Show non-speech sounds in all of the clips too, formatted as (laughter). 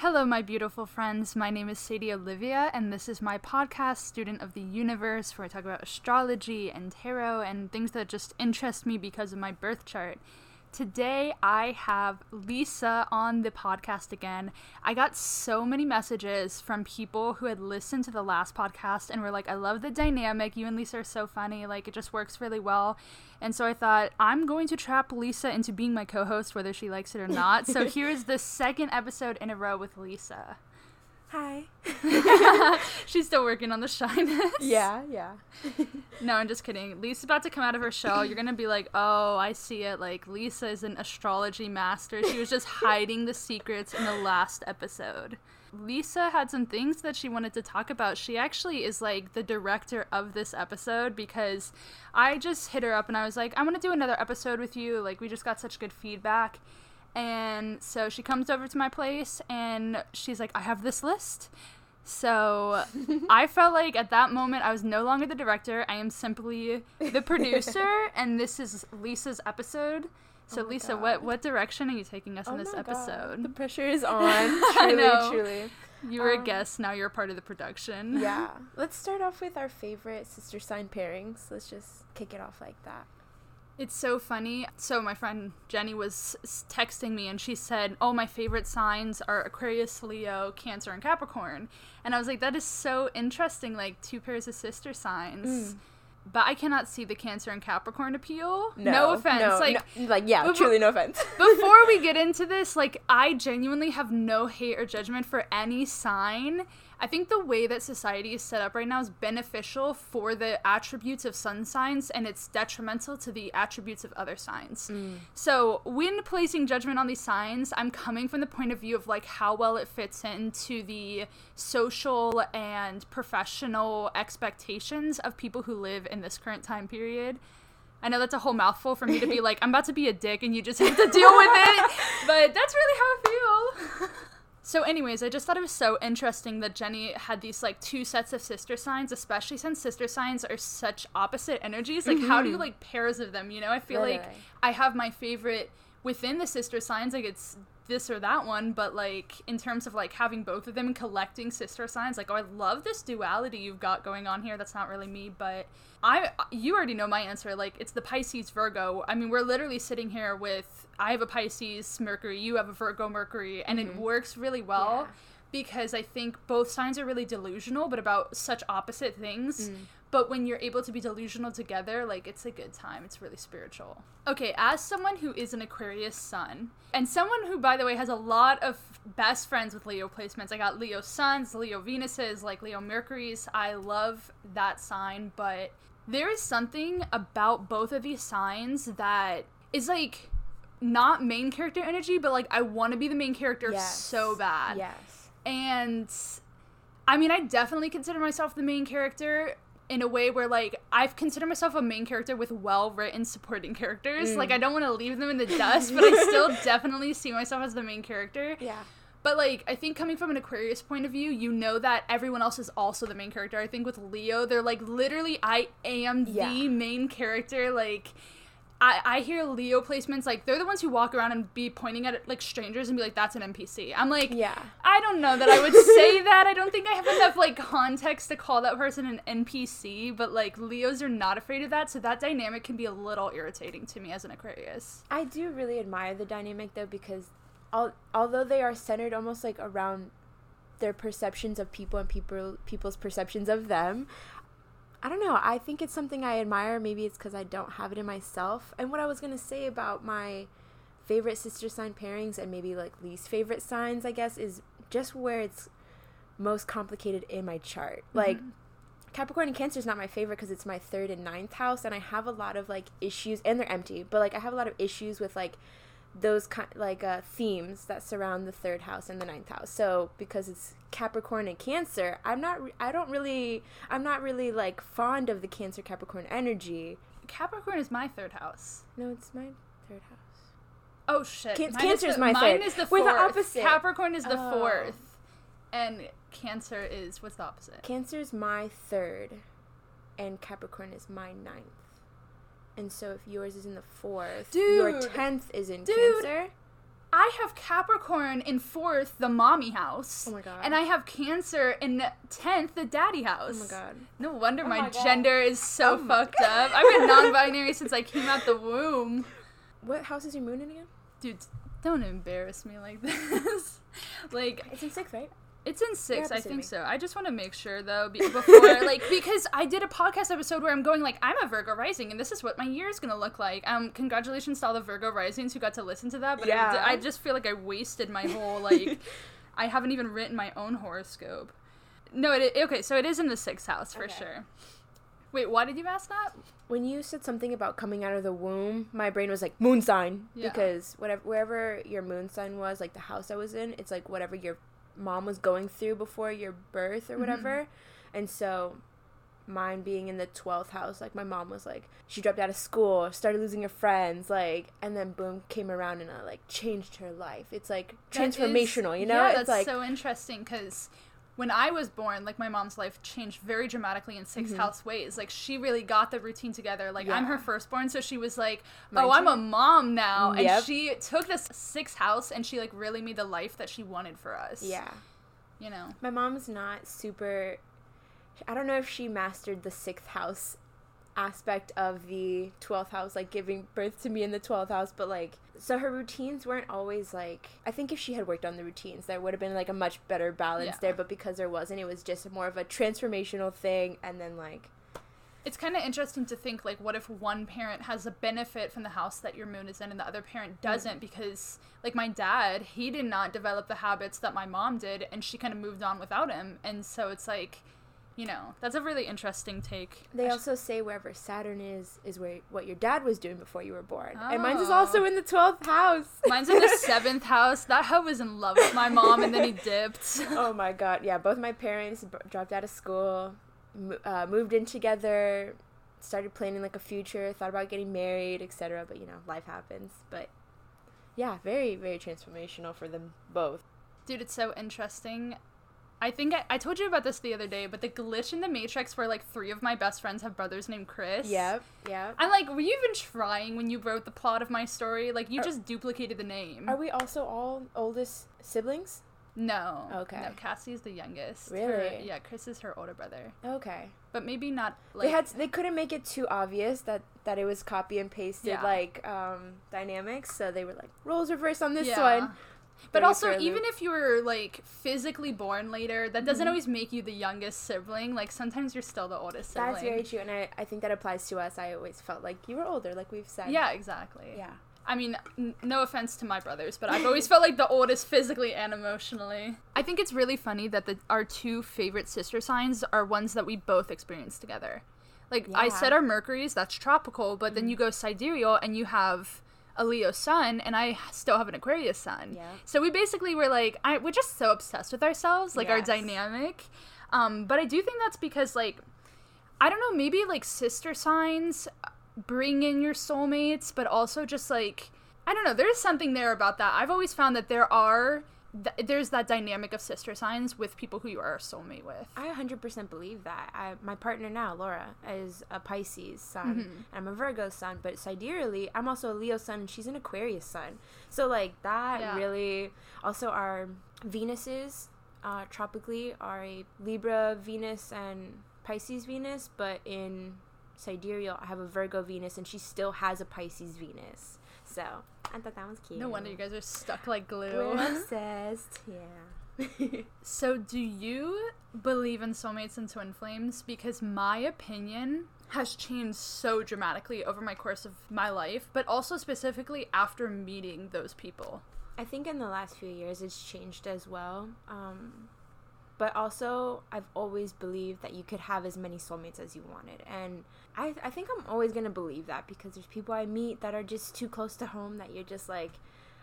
Hello, my beautiful friends. My name is Sadie Olivia, and this is my podcast, Student of the Universe, where I talk about astrology and tarot and things that just interest me because of my birth chart. Today, I have Lisa on the podcast again. I got so many messages from people who had listened to the last podcast and were like, I love the dynamic. You and Lisa are so funny. Like, it just works really well. And so I thought, I'm going to trap Lisa into being my co host, whether she likes it or not. so (laughs) here's the second episode in a row with Lisa. Hi. (laughs) She's still working on the shyness. Yeah, yeah. (laughs) no, I'm just kidding. Lisa's about to come out of her shell. You're gonna be like, oh, I see it. Like Lisa is an astrology master. She was just hiding the secrets in the last episode. Lisa had some things that she wanted to talk about. She actually is like the director of this episode because I just hit her up and I was like, I want to do another episode with you. Like, we just got such good feedback. And so she comes over to my place and she's like, I have this list. So (laughs) I felt like at that moment I was no longer the director. I am simply the producer, (laughs) and this is Lisa's episode. So Oh Lisa, God. what what direction are you taking us Oh in this my God. episode? The pressure is on. (laughs) I Truly, know. truly. You were a Um, guest, now you're a part of the production. Yeah. Let's start off with our favorite sister sign pairings. Let's just kick it off like that. It's so funny. So my friend Jenny was texting me and she said, "Oh, my favorite signs are Aquarius, Leo, Cancer, and Capricorn." And I was like, "That is so interesting, like two pairs of sister signs." Mm. But I cannot see the Cancer and Capricorn appeal. No, No, offense. no, like no, like yeah, Before- truly no offense. (laughs) before we get into this, like I genuinely have no hate or judgment for any sign. I think the way that society is set up right now is beneficial for the attributes of sun signs and it's detrimental to the attributes of other signs. Mm. So, when placing judgment on these signs, I'm coming from the point of view of like how well it fits into the social and professional expectations of people who live in this current time period. I know that's a whole mouthful for me to be (laughs) like, I'm about to be a dick and you just have to deal with it. (laughs) But that's really how I feel. So, anyways, I just thought it was so interesting that Jenny had these like two sets of sister signs, especially since sister signs are such opposite energies. Like, how do you mm-hmm. like pairs of them? You know, I feel like I have my favorite within the sister signs, like it's this or that one, but like in terms of like having both of them collecting sister signs, like oh, I love this duality you've got going on here. That's not really me, but I you already know my answer. Like it's the Pisces Virgo. I mean, we're literally sitting here with I have a Pisces Mercury, you have a Virgo Mercury, and it mm-hmm. works really well Yeah. because I think both signs are really delusional, but about such opposite things. Mm. But when you're able to be delusional together, like it's a good time. It's really spiritual. Okay, as someone who is an Aquarius sun, and someone who, by the way, has a lot of best friends with Leo placements, I got Leo suns, Leo Venuses, like Leo Mercury's. I love that sign, but there is something about both of these signs that is like not main character energy, but like I want to be the main character Yes. so bad. Yes. And I mean, I definitely consider myself the main character in a way where like I've considered myself a main character with well-written supporting characters. Mm. Like I don't want to leave them in the dust, but I still (laughs) definitely see myself as the main character. Yeah. But like I think coming from an Aquarius point of view, you know that everyone else is also the main character. I think with Leo, they're like literally I am Yeah. the main character. Like I, I hear Leo placements like they're the ones who walk around and be pointing at like strangers and be like that's an NPC. I'm like Yeah. I don't know that I would say (laughs) that. I don't think I have enough like context to call that person an NPC, but like Leos are not afraid of that, so that dynamic can be a little irritating to me as an Aquarius. I do really admire the dynamic though because al- although they are centered almost like around their perceptions of people and people people's perceptions of them, I don't know. I think it's something I admire. Maybe it's because I don't have it in myself. And what I was gonna say about my favorite sister sign pairings and maybe like least favorite signs, I guess, is just where it's most complicated in my chart. Mm-hmm. Like Capricorn and Cancer is not my favorite because it's my third and ninth house, and I have a lot of like issues, and they're empty. But like I have a lot of issues with like those kind like uh, themes that surround the third house and the ninth house. So because it's Capricorn and Cancer, I'm not. Re- I don't really. I'm not really like fond of the Cancer Capricorn energy. Capricorn is my third house. No, it's my third house. Oh shit. Can- Mine Cancer's is the, my mine third. is the We're the opposite. Capricorn is the Oh. fourth. And Cancer is what's the opposite? Cancer is my third, and Capricorn is my ninth. And so if yours is in the fourth, dude, your tenth is in Dude. Cancer. I have Capricorn in fourth, the mommy house. Oh my God. And I have Cancer in tenth, the daddy house. Oh my god. No wonder oh my, my gender is so Oh fucked (laughs) up. I've been non-binary since I came out the womb. What house is your moon in again? Dude, don't embarrass me like (laughs) this. like It's in sixth, right? It's in six, I think so. I just want to make sure though be- before, (laughs) like, because I did a podcast episode where I'm going like, I'm a Virgo rising, and this is what my year is gonna look like. Um, congratulations to all the Virgo risings who got to listen to that. But it- Yeah. I just feel like I wasted my whole like, (laughs) I haven't even written my own horoscope. No, it okay. So it is in the sixth house for Okay. sure. Wait, why did you ask that? When you said something about coming out of the womb, my brain was like moon sign Yeah. because whatever wherever your moon sign was, like the house I was in, it's like whatever your mom was going through before your birth or whatever. And so mine being in the 12th house, like my mom was like she dropped out of school, started losing her friends, like and then boom came around and uh, like changed her life. It's like That is- transformational, you know? Yeah, it's that's like so interesting because when I was born, like my mom's life changed very dramatically in 6 house ways. Like she really got the routine together. Like I'm Mm-hmm. Her firstborn, so she was like, Mine "Oh, I'm too. a mom now," and she took this sixth house and she like really made the life that she wanted for us. yeah. you know. My mom's not super. I don't know if she mastered the sixth house aspect of the 12th house, like giving birth to me in the 12th house, but like, so her routines weren't always like. I think if she had worked on the routines, there would have been like a much better balance Yeah. there, but because there wasn't, it was just more of a transformational thing, and then like. It's kind of interesting to think like, what if one parent has a benefit from the house that your moon is in, and the other parent mm. doesn't? Because like my dad, he did not develop the habits that my mom did, and she kind of moved on without him, and so it's like, you know, that's a really interesting take. They I sh- also say wherever Saturn is, is where what your dad was doing before you were born. And mine's is Oh. also in the 12th house. Mine's in the (laughs) seventh house. That hoe was in love with my mom, and then he dipped. (laughs) oh my god yeah both my parents b- dropped out of school mo- uh, moved in together started planning like a future thought about getting married etc but you know life happens but yeah very very transformational for them both Dude, it's so interesting. I think I, I told you about this the other day, but the glitch in the Matrix where like three of my best friends have brothers named Chris. yep yep I'm like, were you even trying when you wrote the plot of my story? Like, you Are- just duplicated the name. are we also all oldest siblings no. Okay. No, Cassie's the youngest. Her- Really? yeah, Chris is her older brother. okay But maybe not like. they had they couldn't make it too obvious that that it was copy and pasted Yeah. like um dynamics so they were like roles reversed on this Yeah. one But also, even if you were like physically born later, that doesn't Mhm. always make you the youngest sibling. Like sometimes you're still the oldest sibling. that's very true and I, I think that applies to us i always felt like you were older like we've said Yeah, exactly. yeah I mean, n- no offense to my brothers, but I've always felt like the oldest physically and emotionally. I think it's really funny that the our two favorite sister signs are ones that we both experienced together. Like I Yeah. Mm-hmm. said, our Mercury's that's tropical, but then you go sidereal and you have a Leo sun, and I still have an Aquarius sun. Yeah. So we basically were like, I, we're just so obsessed with ourselves, like our dynamic. Um, but I do think that's because like I don't know, maybe like sister signs bring in your soulmates, but also just like I don't know, there's something there about that. I've always found that there are th- there's that dynamic of sister signs with people who you are a soulmate with. I 100% believe that. I, my partner now, Laura, is a Pisces sun. Mm-hmm. And I'm a Virgo sun, but sidereally, I'm also a Leo sun, and she's an Aquarius sun. So, like, that Yeah. really. Also, our Venuses, uh, tropically, are a Libra Venus and Pisces Venus, but in sidereal, I have a Virgo Venus, and she still has a Pisces Venus. So, I thought that was cute. No wonder you guys are stuck like glue. We're (laughs) obsessed. Yeah. So, do you believe in soulmates and twin flames? Because my opinion has changed so dramatically over my course of my life, but also specifically after meeting those people. I think in the last few years it's changed as well. Um, but also, I've always believed that you could have as many soulmates as you wanted. And I, I think I'm always going to believe that because there's people I meet that are just too close to home that you're just like,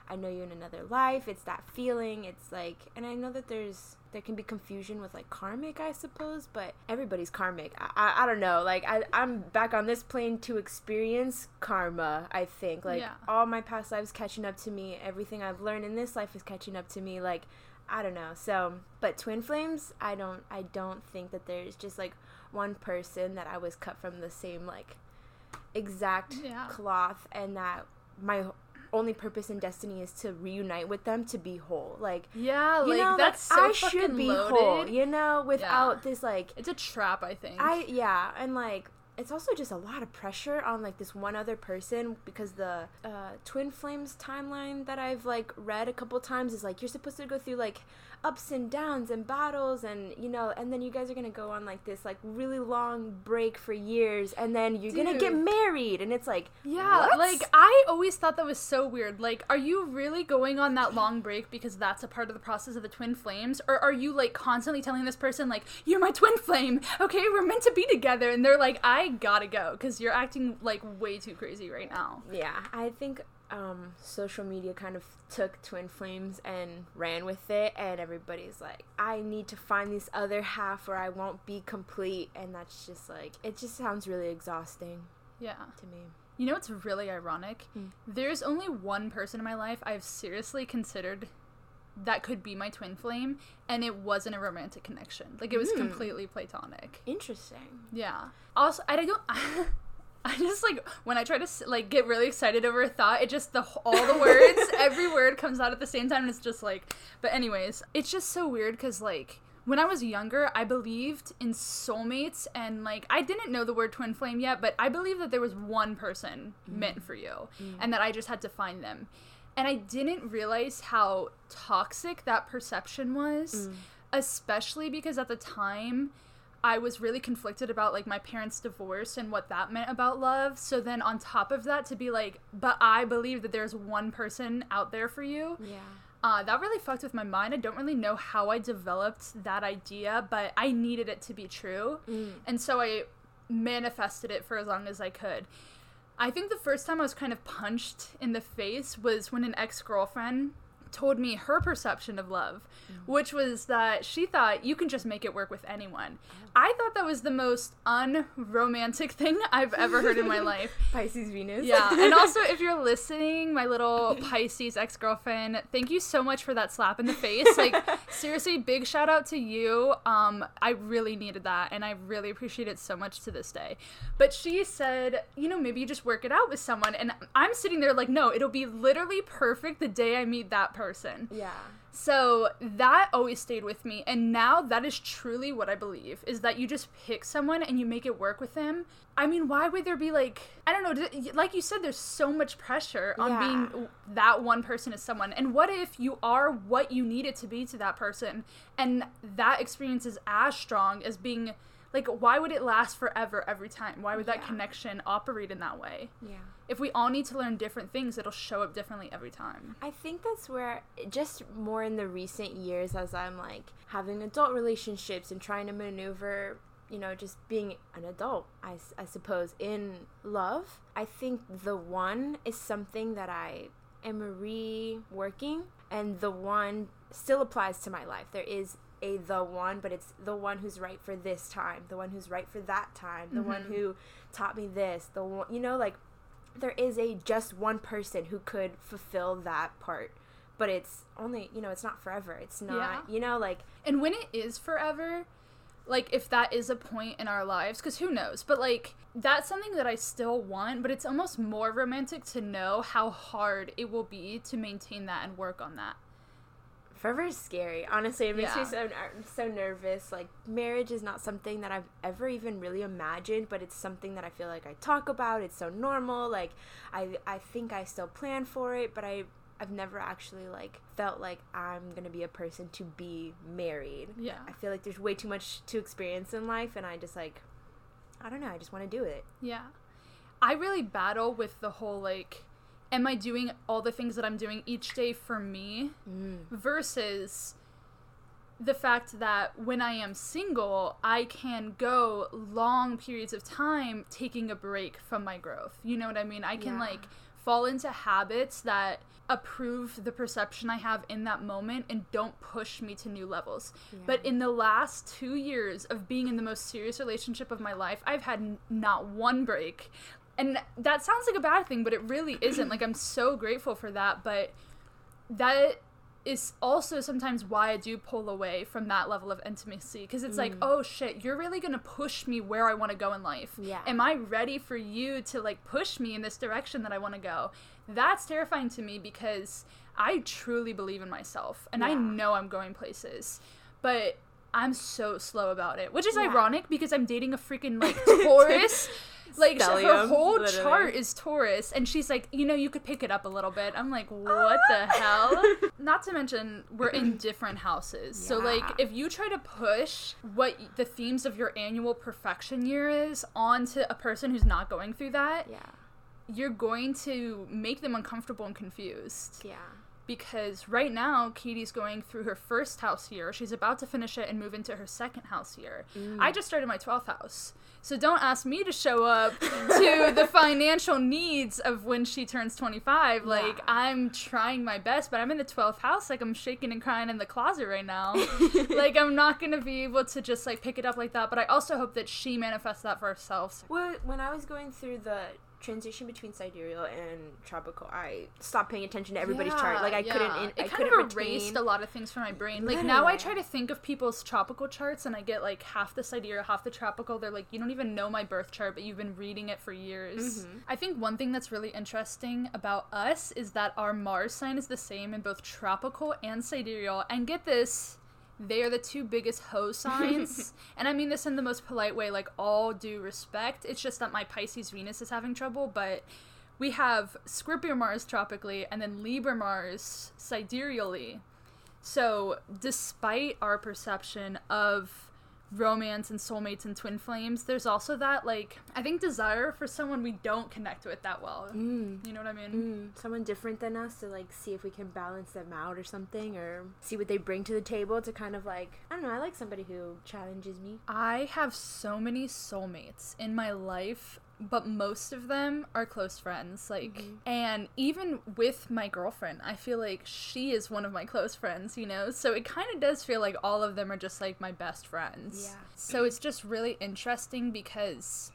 I know you in another life. It's that feeling. It's like, and I know that there's, there can be confusion with like karmic, I suppose, but everybody's karmic. I, I, I don't know. Like, I, I'm back on this plane to experience karma, I think. Like, Yeah. all my past lives catching up to me. Everything I've learned in this life is catching up to me. Like, I don't know. So, but twin flames, I don't, I don't think that there's just like one person that I was cut from the same like exact Yeah. cloth and that my only purpose and destiny is to reunite with them to be whole. Like Yeah, you like know, that's like, so I should fucking be loaded. whole, you know, without this like It's a trap, I think. I yeah, and like it's also just a lot of pressure on like this one other person because the uh, twin flames timeline that I've like read a couple times is like you're supposed to go through like ups and downs and battles and you know and then you guys are gonna go on like this like really long break for years and then you're gonna get married and it's like Yeah, what? like I always thought that was so weird. Like, are you really going on that long break because that's a part of the process of the twin flames? Or are you like constantly telling this person, like, you're my twin flame, okay, we're meant to be together? And they're like, I gotta go because you're acting like way too crazy right now. Yeah, I think um, social media kind of took Twin Flames and ran with it, and everybody's like, I need to find this other half or I won't be complete. And that's just like, it just sounds really exhausting Yeah. to me. You know what's really ironic? Hmm. There's only one person in my life I've seriously considered that could be my twin flame, and it wasn't a romantic connection. Like, it was Hmm. completely platonic. Interesting. Yeah. Also, I don't. (laughs) I just like when I try to like get really excited over a thought, it just the all the words, (laughs) every word comes out at the same time, and it's just like. But anyways, it's just so weird because like when I was younger, I believed in soulmates, and like I didn't know the word twin flame yet, but I believed that there was one person mm. meant for you, mm. and that I just had to find them. And I didn't realize how toxic that perception was, mm. especially because at the time I was really conflicted about like my parents' divorce and what that meant about love. So then on top of that to be like, but I believe that there's one person out there for you. Yeah. Uh, that really fucked with my mind. I don't really know how I developed that idea, but I needed it to be true. And so I manifested it for as long as I could. I think the first time I was kind of punched in the face was when an ex girlfriend told me her perception of love, which was that she thought you can just make it work with anyone. I thought that was the most unromantic (laughs) thing I've ever heard in my (laughs) life. Pisces Venus. Yeah, and (laughs) also if you're listening, my little Pisces ex girlfriend, thank you so much for that slap in the face. Like seriously, big shout out to you. Um, I really needed that, and I really appreciate it so much to this day. But she said, you know, maybe you just work it out with someone, and I'm sitting there like, no, it'll be literally perfect the day I meet that person. Yeah. So that always stayed with me. And now that is truly what I believe is that you just pick someone and you make it work with them. I mean, why would there be like, I don't know, like you said, there's so much pressure on Yeah. being that one person is someone. And what if you are what you needed to be to that person and that experience is as strong as being. Like, why would it last forever every time? Why would that Yeah. connection operate in that way? Yeah. If we all need to learn different things, it'll show up differently every time. I think that's where just more in the recent years as I'm like having adult relationships and trying to maneuver, you know, just being an adult, I suppose, in love. I think the one is something that I am reworking, and the one still applies to my life. There is a the one, but it's the one who's right for this time, the one who's right for that time, the one mm-hmm. who taught me this, the one, you know, like there is a just one person who could fulfill that part but it's only you know it's not forever it's not Yeah. you know like And when it is forever, like if that is a point in our lives, because who knows? But like that's something that I still want, but it's almost more romantic to know how hard it will be to maintain that and work on that. Forever is scary. Honestly it makes Yeah. me so so nervous. Like marriage is not something that i've ever even really imagined but it's something that i feel like i talk about. It's so normal. Like i i think i still plan for it but i i've never actually like felt like i'm gonna be a person to be married. Yeah. i feel like there's way too much to experience in life and i just like i don't know. I just want to do it. Yeah. I really battle with the whole like, am I doing all the things that I'm doing each day for me mm. versus the fact that when I am single, I can go long periods of time taking a break from my growth. You know what I mean? I can Yeah. like fall into habits that approve the perception I have in that moment and don't push me to new levels. But in the last two years of being in the most serious relationship of my life, I've had n- not one break. And that sounds like a bad thing, but it really isn't. like, I'm so grateful for that. But that is also sometimes why I do pull away from that level of intimacy because it's like, mm. oh shit, you're really gonna push me where I want to go in life. Yeah. Am I ready for you to like push me in this direction that I want to go? That's terrifying to me because I truly believe in myself and I know I'm going places, but I'm so slow about it, which is Yeah. ironic because I'm dating a freaking (laughs) like Taurus. Like sh- her whole literally. chart is Taurus, and she's like, you know, you could pick it up a little bit. I'm like, (laughs) what the hell? Not to mention, we're in (clears throat) different houses. So, like, if you try to push what the themes of your annual perfection year is onto a person who's not going through that, Yeah. you're going to make them uncomfortable and confused. Yeah. Because right now, Katie's going through her first house year. She's about to finish it and move into her second house year. Mm. I just started my 12th house. So don't ask me to show up to the (laughs) financial needs of when she turns 25. Like, Yeah. I'm trying my best, but I'm in the 12th house. Like, I'm shaking and crying in the closet right now. (laughs) like, I'm not going to be able to just, like, pick it up like that. But I also hope that she manifests that for herself. Well, when I was going through the transition between sidereal and tropical, I stopped paying attention to everybody's chart. Like I Yeah, couldn't, in, It I kind couldn't of erased retain. a lot of things from my brain. Like now, I try to think of people's tropical charts, and I get like half the sidereal, half the tropical. They're like, you don't even know my birth chart, but you've been reading it for years. Mm-hmm. I think one thing that's really interesting about us is that our Mars sign is the same in both tropical and sidereal. And get this. They are the two biggest hoe (laughs) signs. and I mean this in the most polite way, like all due respect. It's just that my Pisces Venus is having trouble, but we have Scorpio Mars tropically and then Libra Mars sidereally. So, despite our perception of romance and soulmates and twin flames, there's also that, like, I think desire for someone we don't connect with that well. Mm. You know what I mean? Mm, someone different than us to like see if we can balance them out or something or see what they bring to the table to kind of like I don't know I like somebody who challenges me I have so many soulmates in my life, but most of them are close friends. Like, mm-hmm. and even with my girlfriend, I feel like she is one of my close friends, you know? So it kind of does feel like all of them are just like my best friends. Yeah. So it's just really interesting because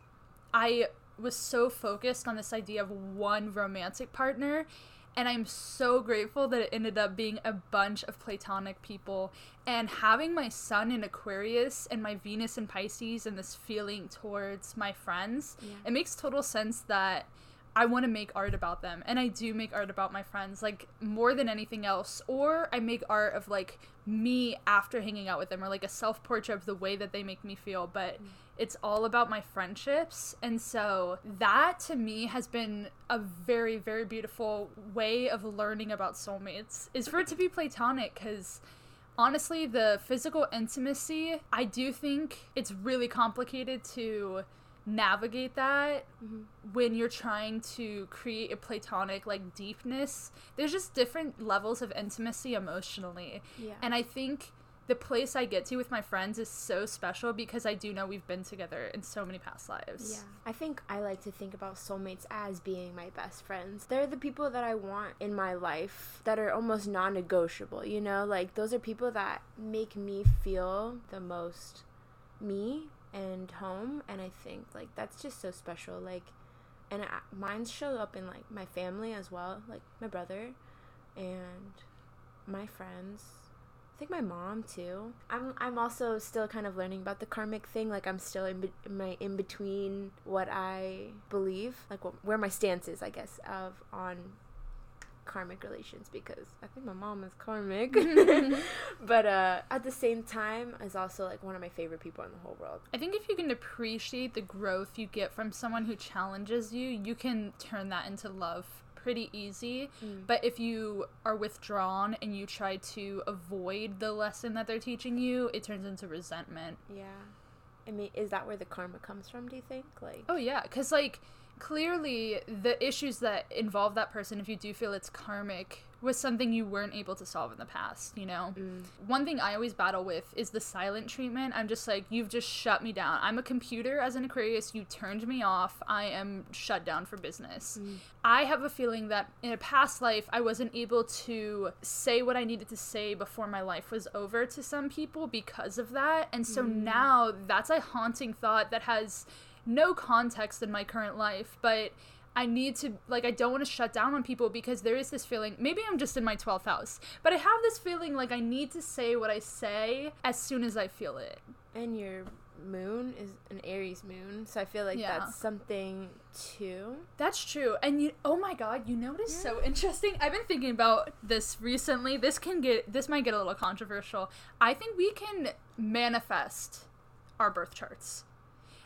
I was so focused on this idea of one romantic partner. And I'm so grateful that it ended up being a bunch of platonic people. And having my sun in Aquarius and my Venus in Pisces and this feeling towards my friends, Yeah. it makes total sense that I want to make art about them. And I do make art about my friends, like more than anything else. Or I make art of like me after hanging out with them, or like a self portrait of the way that they make me feel. But mm. It's all about my friendships. And so that to me has been a very, very beautiful way of learning about soulmates is for it to be platonic because honestly, the physical intimacy, I do think it's really complicated to navigate that mm-hmm. when you're trying to create a platonic like deepness there's just different levels of intimacy emotionally Yeah. and i think the place i get to with my friends is so special because i do know we've been together in so many past lives Yeah. I think I like to think about soulmates as being my best friends. They're the people that I want in my life that are almost non negotiable, you know? Like, those are people that make me feel the most me and home. And I think, like, that's just so special. Like, and mine show up in, like, my family as well, like, my brother and my friends. I think my mom too. I'm I'm also still kind of learning about the karmic thing. Like I'm still in, be- my in between what I believe, like what, where my stance is, I guess, of on karmic relations because I think my mom is karmic. (laughs) (laughs) but uh, at the same time, is also like one of my favorite people in the whole world. I think if you can appreciate the growth you get from someone who challenges you, you can turn that into love pretty easy. Mm. But if you are withdrawn and you try to avoid the lesson that they're teaching you, it turns into resentment. Yeah. I mean, is that where the karma comes from? Do you think? Like, Oh yeah, cuz like clearly the issues that involve that person if you do feel it's karmic was something you weren't able to solve in the past, you know? mm, One thing I always battle with is the silent treatment. I'm just like, you've just shut me down. I'm a computer as an Aquarius. You turned me off. I am shut down for business. mm, I have a feeling that in a past life, I wasn't able to say what I needed to say before my life was over to some people because of that. And so now that's a haunting thought that has no context in my current life. But I need to like I don't want to shut down on people because there is this feeling maybe I'm just in my 12th house, but I have this feeling like I need to say what I say as soon as I feel it. And your moon is an Aries moon, so I feel like Yeah. that's something too. That's true. And you oh my god, you know what is so interesting? I've been thinking about this recently. This can get this might get a little controversial. I think we can manifest our birth charts.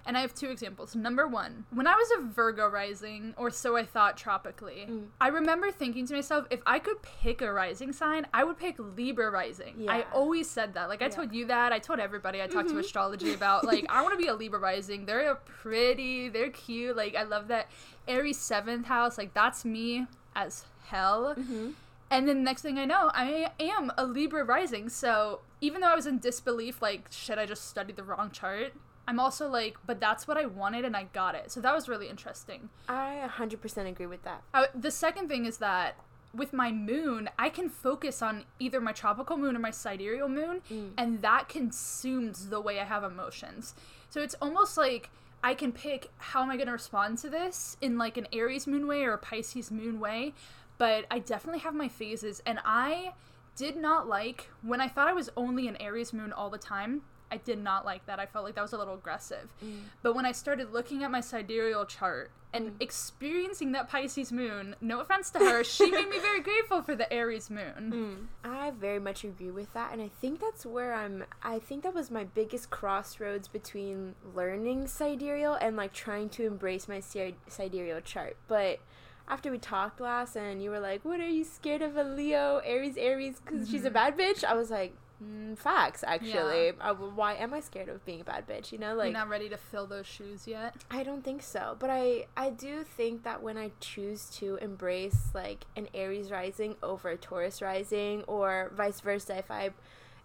And I have two examples. Number one, when I was a Virgo rising, or so I thought tropically, Mm. I remember thinking to myself, if I could pick a rising sign, I would pick Libra rising. I always said that. Like, I Yeah. Mm-hmm. told you that. I told everybody I talked to astrology (laughs) about. Like, I want to be a Libra rising. They're pretty, they're cute. Like, I love that. Aries seventh house, like, that's me as hell. Mm-hmm. And then next thing I know, I am a Libra rising. So even though I was in disbelief, like, should I just study the wrong chart, I'm also like, but that's what I wanted and I got it. So that was really interesting. I 100% agree with that. Uh, the second thing is that with my moon, I can focus on either my tropical moon or my sidereal moon, Mm. and that consumes the way I have emotions. So it's almost like I can pick how am I going to respond to this in like an Aries moon way or a Pisces moon way, but I definitely have my phases, and I did not like when I thought I was only an Aries moon all the time. I did not like that. I felt like that was a little aggressive. Mm. But when I started looking at my sidereal chart and mm. experiencing that Pisces moon, no offense to her, she made me very (laughs) grateful for the Aries moon. Mm. I very much agree with that, and I think that's where I'm. I think that was my biggest crossroads between learning sidereal and like trying to embrace my sidereal chart. But after we talked last, and you were like, "What are you scared of a Leo Aries Aries because she's a mm-hmm. bad bitch?" I was like, mm, "Facts, actually. Uh, why am I scared of being a bad bitch? You know, like You're not ready to fill those shoes yet. I don't think so, but I I do think that when I choose to embrace like an Aries rising over a Taurus rising or vice versa if I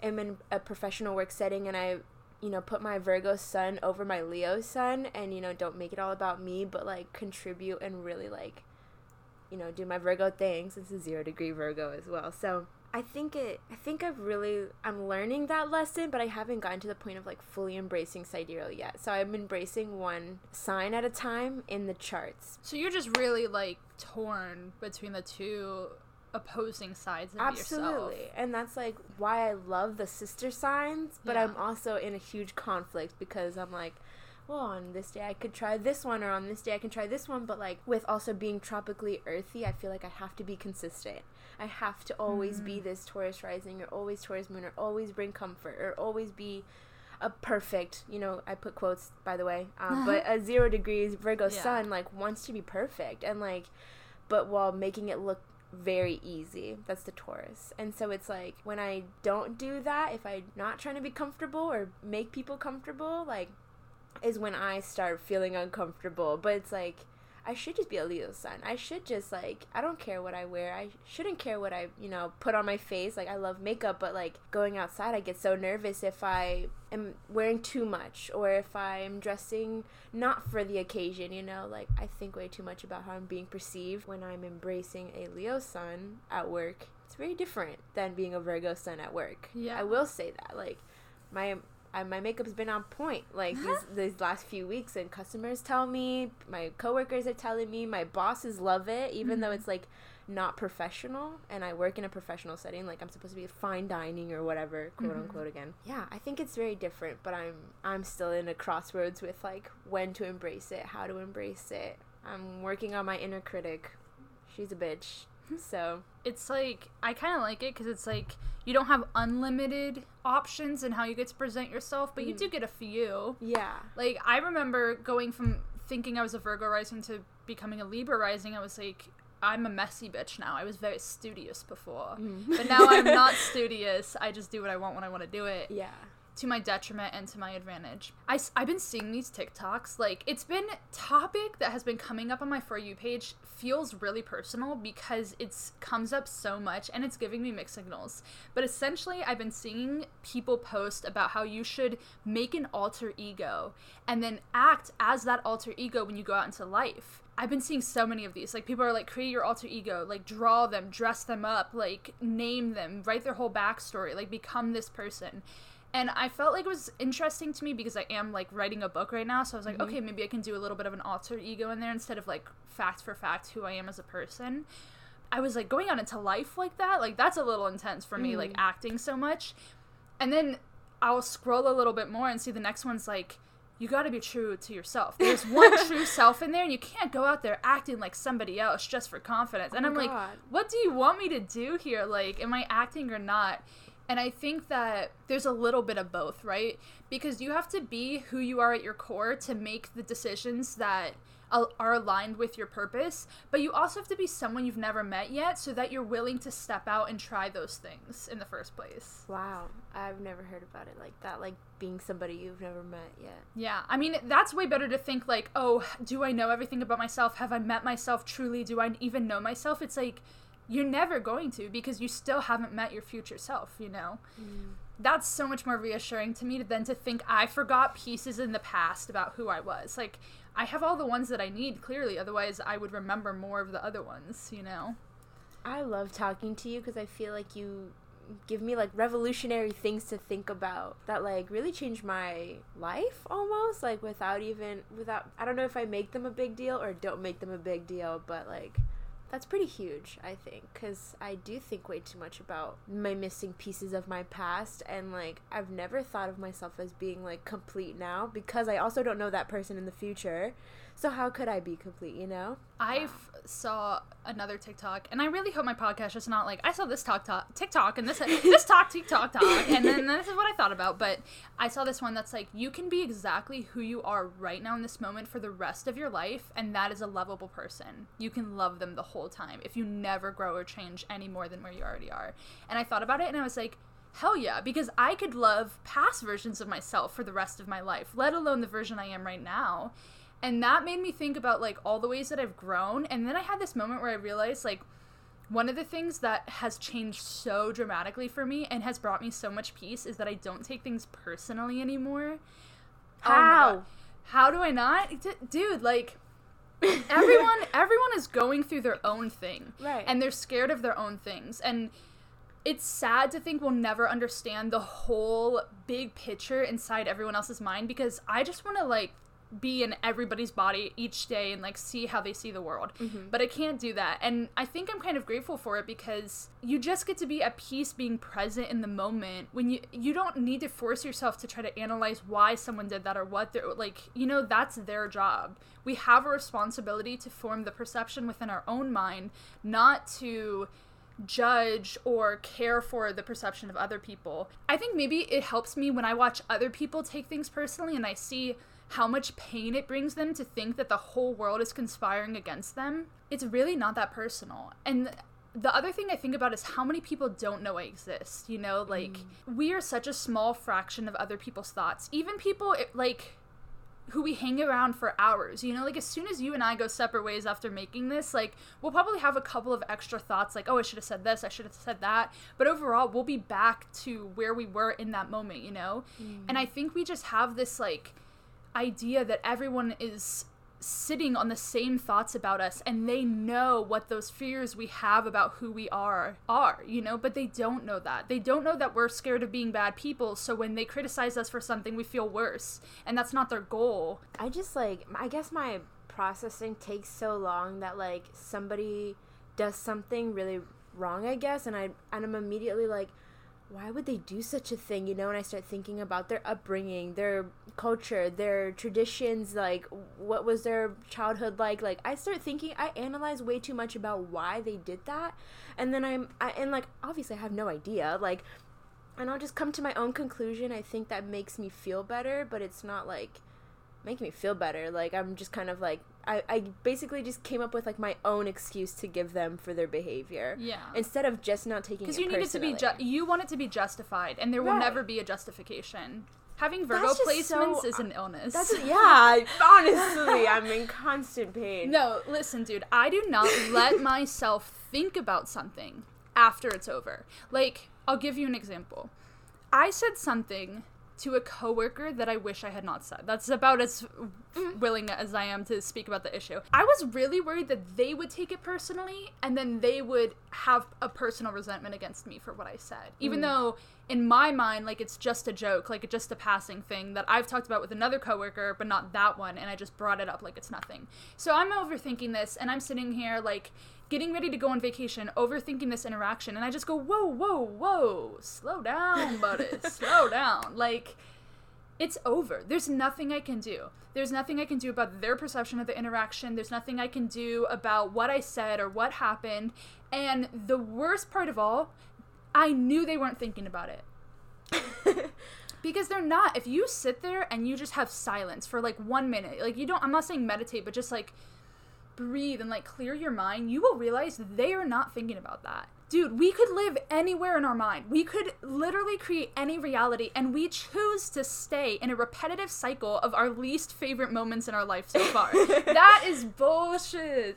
am in a professional work setting and I you know put my Virgo sun over my Leo sun and you know don't make it all about me but like contribute and really like you know do my Virgo things. It's a 0 degree Virgo as well. So I think it I think I've really I'm learning that lesson, but I haven't gotten to the point of like fully embracing sidereal yet. So I'm embracing one sign at a time in the charts. So you're just really like torn between the two opposing sides of yourself. Absolutely. And that's like why I love the sister signs, but Yeah. I'm also in a huge conflict because I'm like well, on this day I could try this one, or on this day I can try this one, but like with also being tropically earthy, I feel like I have to be consistent. I have to always be Mm. this Taurus rising, or always Taurus moon, or always bring comfort, or always be a perfect, you know, I put quotes by the way, um, but (laughs) a zero degrees Virgo Yeah. sun like wants to be perfect and like, but while making it look very easy. That's the Taurus. And so it's like when I don't do that, if I'm not trying to be comfortable or make people comfortable, like is when I start feeling uncomfortable. But it's like I should just be a Leo sun. I should just like I don't care what I wear. I shouldn't care what I, you know, put on my face. Like I love makeup, but like going outside I get so nervous if I am wearing too much or if I'm dressing not for the occasion, you know? Like I think way too much about how I'm being perceived when I'm embracing a Leo sun at work. It's very different than being a Virgo sun at work. Yeah. I will say that. Like my I, my makeup's been on point like these, these last few weeks and customers tell me my coworkers are telling me my bosses love it even though Mhm. it's like not professional and i work in a professional setting like i'm supposed to be fine dining or whatever quote Mhm. unquote again. Yeah i think it's very different but i'm i'm still in a crossroads with like when to embrace it how to embrace it. I'm working on my inner critic. She's a bitch so It's like I kind of like it because it's like you don't have unlimited options in how you get to present yourself, but you Mm. do get a few. yeah Like I remember going from thinking I was a Virgo rising to becoming a Libra rising. I was like, I'm a messy bitch now. I was very studious before, but now I'm not (laughs) studious. I just do what I want when I want to do it yeah to my detriment and to my advantage. I, I've been seeing these TikToks. Like, it's been topic that has been coming up on my For You page feels really personal because it's comes up so much and it's giving me mixed signals. But essentially, I've been seeing people post about how you should make an alter ego and then act as that alter ego when you go out into life. I've been seeing so many of these. Like people are like, create your alter ego, like draw them, dress them up, like name them, write their whole backstory, like become this person. And I felt like it was interesting to me because I am like writing a book right now. So I was like, Mhm. okay, maybe I can do a little bit of an alter ego in there instead of like fact for fact who I am as a person. I was like going out into life like that. Like that's a little intense for me, like Mhm. acting so much. And then I'll scroll a little bit more and see the next one's like, you got to be true to yourself. There's (laughs) one true self in there, and you can't go out there acting like somebody else just for confidence. and Oh I'm my like, what do you want me to do here? Like, am I acting or not? And I think that there's a little bit of both, right? Because you have to be who you are at your core to make the decisions that are aligned with your purpose, but you also have to be someone you've never met yet so that you're willing to step out and try those things in the first place. Wow, I've never heard about it like that. Like being somebody you've never met yet. Yeah, I mean, that's way better to think like, oh, do I know everything about myself? Have I met myself truly? Do I even know myself? It's like, you're never going to because you still haven't met your future self, you know? Mm. That's so much more reassuring to me than to think I forgot pieces in the past about who I was. Like, I have all the ones that I need, clearly, otherwise, I would remember more of the other ones, you know? I love talking to you because I feel like you give me like revolutionary things to think about that like really change my life almost like without even without I don't know if I make them a big deal or don't make them a big deal but like that's pretty huge I think cuz I do think way too much about my missing pieces of my past and like I've never thought of myself as being like complete now because I also don't know that person in the future so how could I be complete you know I saw another TikTok, and I really hope my podcast is not like I saw this talk talk TikTok and this (laughs) this talk TikTok talk, and then this is what I thought about. But I saw this one that's like you can be exactly who you are right now in this moment for the rest of your life, and that is a lovable person. You can love them the whole time if you never grow or change any more than where you already are. And I thought about it, and I was like. Hell yeah, because I could love past versions of myself for the rest of my life, let alone the version I am right now and that made me think about like all the ways that I've grown and then I had this moment where I realized like one of the things that has changed so dramatically for me and has brought me so much peace is that I don't take things personally anymore. Oh How? How do I not? D- dude, like everyone (laughs) everyone is going through their own thing Right. and they're scared of their own things and it's sad to think we'll never understand the whole big picture inside everyone else's mind because I just want to like be in everybody's body each day and like see how they see the world. Mm-hmm. But I can't do that. And I think I'm kind of grateful for it because you just get to be at peace being present in the moment when you you don't need to force yourself to try to analyze why someone did that or what they're like, you know, that's their job. We have a responsibility to form the perception within our own mind, not to judge or care for the perception of other people. I think maybe it helps me when I watch other people take things personally and I see how much pain it brings them to think that the whole world is conspiring against them. It's really not that personal. And the other thing I think about is how many people don't know I exist. You know, like mm. we are such a small fraction of other people's thoughts. Even people it- like who we hang around for hours. You know, like as soon as you and I go separate ways after making this, like we'll probably have a couple of extra thoughts like, oh, I should have said this, I should have said that. But overall, we'll be back to where we were in that moment, you know? Mm. And I think we just have this like idea that everyone is sitting on the same thoughts about us and they know what those fears we have about who we are are you know? But they don't know that. They don't know that we're scared of being bad people so when they criticize us for something we feel worse. And that's not their goal. I just like I guess my processing takes so long that like somebody does something really wrong, I guess, and I and I'm immediately like why would they do such a thing, you know? And I start thinking about their upbringing, their culture, their traditions, like what was their childhood like? Like I start thinking I analyze way too much about why they did that. And then I'm I and like obviously I have no idea. Like and I'll just come to my own conclusion. I think that makes me feel better, but it's not like making me feel better. Like I'm just kind of like I, I basically just came up with like my own excuse to give them for their behavior. Yeah. Instead of just not taking because you need it to be ju- you want it to be justified and there will Right. never be a justification having virgo placements so- is an illness That's (laughs) yeah. Honestly, I'm in constant pain. No, listen, dude. I do not let (laughs) myself think about something after it's over. Like, I'll give you an example. I said something to a coworker that I wish I had not said. That's about as Mm-hmm. willing as I am to speak about the issue. I was really worried that they would take it personally and then they would have a personal resentment against me for what I said. Even Mm. though in my mind like it's just a joke, like it's just a passing thing that I've talked about with another coworker but not that one and I just brought it up like it's nothing. So I'm overthinking this and I'm sitting here like getting ready to go on vacation, overthinking this interaction and I just go, "Whoa, whoa, whoa. Slow down, buddy. (laughs) slow down." Like it's over. There's nothing I can do. There's nothing I can do about their perception of the interaction. There's nothing I can do about what I said or what happened. And the worst part of all, I knew they weren't thinking about it. (laughs) because they're not. If you sit there and you just have silence for like one minute, like you don't, I'm not saying meditate, but just like breathe and like clear your mind, you will realize they are not thinking about that. Dude, we could live anywhere in our mind. We could literally create any reality, and we choose to stay in a repetitive cycle of our least favorite moments in our life so far. (laughs) that is bullshit.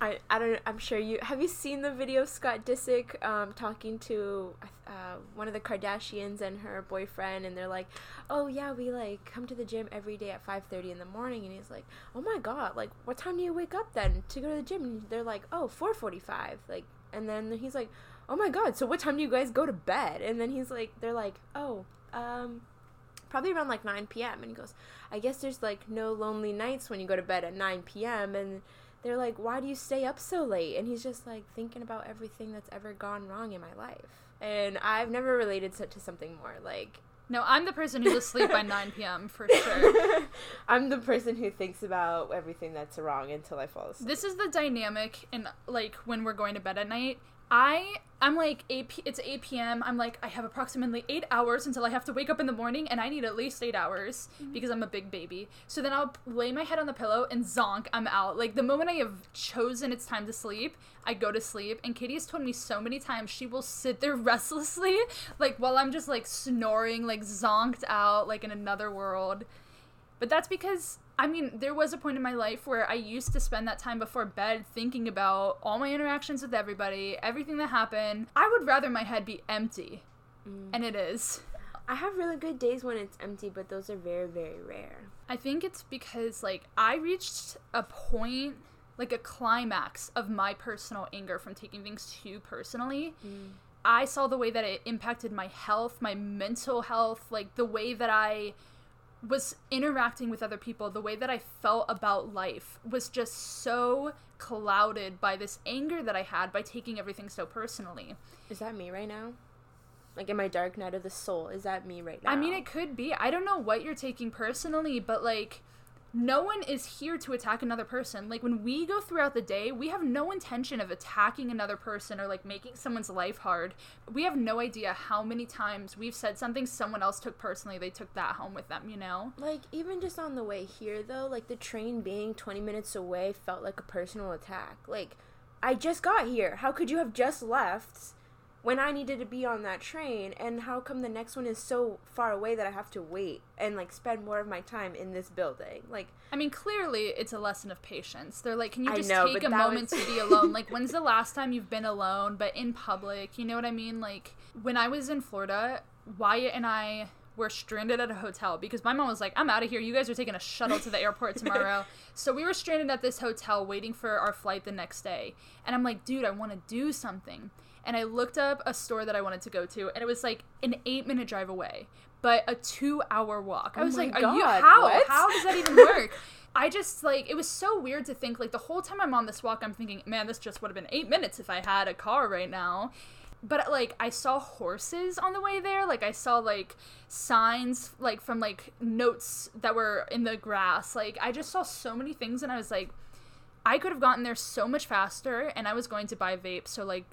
I, I don't I'm sure you have you seen the video of Scott Disick um, talking to uh, one of the Kardashians and her boyfriend and they're like oh yeah we like come to the gym every day at 5:30 in the morning and he's like oh my god like what time do you wake up then to go to the gym and they're like oh 4:45 like and then he's like oh my god so what time do you guys go to bed and then he's like they're like oh um probably around like 9 p.m. And he goes, I guess there's like no lonely nights when you go to bed at 9 p.m. And they're like, why do you stay up so late? And he's just like thinking about everything that's ever gone wrong in my life. And I've never related to, to something more. Like, No, I'm the person who's asleep by (laughs) 9 p.m. for sure. (laughs) I'm the person who thinks about everything that's wrong until I fall asleep. This is the dynamic and like when we're going to bed at night. I I'm like 8 p- it's 8 p.m. I'm like I have approximately 8 hours until I have to wake up in the morning and I need at least 8 hours mm-hmm. because I'm a big baby. So then I'll lay my head on the pillow and zonk, I'm out. Like the moment I have chosen it's time to sleep, I go to sleep and Katie has told me so many times she will sit there (laughs) restlessly like while I'm just like snoring like zonked out like in another world. But that's because I mean, there was a point in my life where I used to spend that time before bed thinking about all my interactions with everybody, everything that happened. I would rather my head be empty. Mm. And it is. I have really good days when it's empty, but those are very, very rare. I think it's because like I reached a point like a climax of my personal anger from taking things too personally. Mm. I saw the way that it impacted my health, my mental health, like the way that I was interacting with other people, the way that I felt about life was just so clouded by this anger that I had by taking everything so personally. Is that me right now? Like in my dark night of the soul, is that me right now? I mean, it could be. I don't know what you're taking personally, but like, no one is here to attack another person. Like, when we go throughout the day, we have no intention of attacking another person or like making someone's life hard. We have no idea how many times we've said something someone else took personally, they took that home with them, you know? Like, even just on the way here, though, like the train being 20 minutes away felt like a personal attack. Like, I just got here. How could you have just left when I needed to be on that train? And how come the next one is so far away that I have to wait and, like, spend more of my time in this building? Like, I mean, clearly it's a lesson of patience. They're like, can you just know, take a moment was- to be alone? Like, when's the last time you've been alone, but in public? You know what I mean? Like, when I was in Florida, Wyatt and I were stranded at a hotel because my mom was like, I'm out of here. You guys are taking a shuttle to the airport tomorrow. (laughs) so we were stranded at this hotel waiting for our flight the next day. And I'm like, dude, I want to do something. And I looked up a store that I wanted to go to, and it was like an eight minute drive away, but a two hour walk. I Oh was like, are you, God, how? what? How does that even work? (laughs) I just like it was so weird to think like the whole time I'm on this walk I'm thinking, man, this just would have been 8 minutes if I had a car right now. But like I saw horses on the way there, like I saw like signs like from like notes that were in the grass. Like I just saw so many things and I was like I could have gotten there so much faster and I was going to buy vape, so like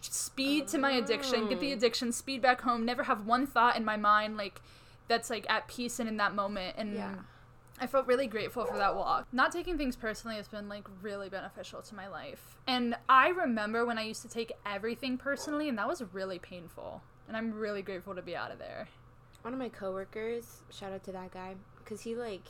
speed to my addiction, get the Oh. addiction, speed back home, never have one thought in my mind like that's like at peace and in that moment and Yeah. I felt really grateful for that walk. Not taking things personally has been like really beneficial to my life. And I remember when I used to take everything personally and that was really painful. And I'm really grateful to be out of there. one of my coworkers, shout out to that guy, because he, like,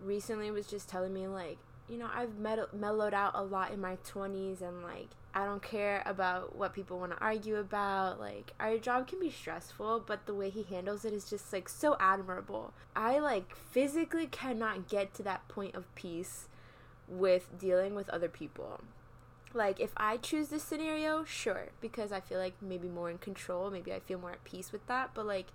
recently was just telling me, like, you know, I've med- mellowed out a lot in my 20s and, like, I don't care about what people want to argue about. Like, our job can be stressful, but the way he handles it is just like so admirable. I like physically cannot get to that point of peace with dealing with other people. Like, if I choose this scenario, sure, because I feel like maybe more in control, maybe I feel more at peace with that, but like,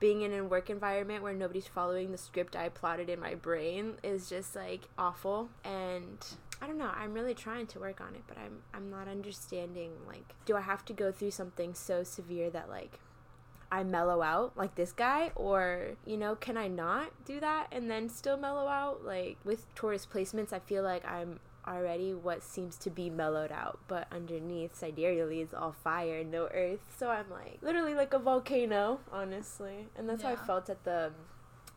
being in a work environment where nobody's following the script I plotted in my brain is just like awful and I don't know. I'm really trying to work on it, but I'm I'm not understanding like do I have to go through something so severe that like I mellow out like this guy or you know, can I not do that and then still mellow out? Like with Taurus placements, I feel like I'm already what seems to be mellowed out, but underneath sidereally is all fire, no earth. So I'm like literally like a volcano, honestly. And that's Yeah. how I felt at the um,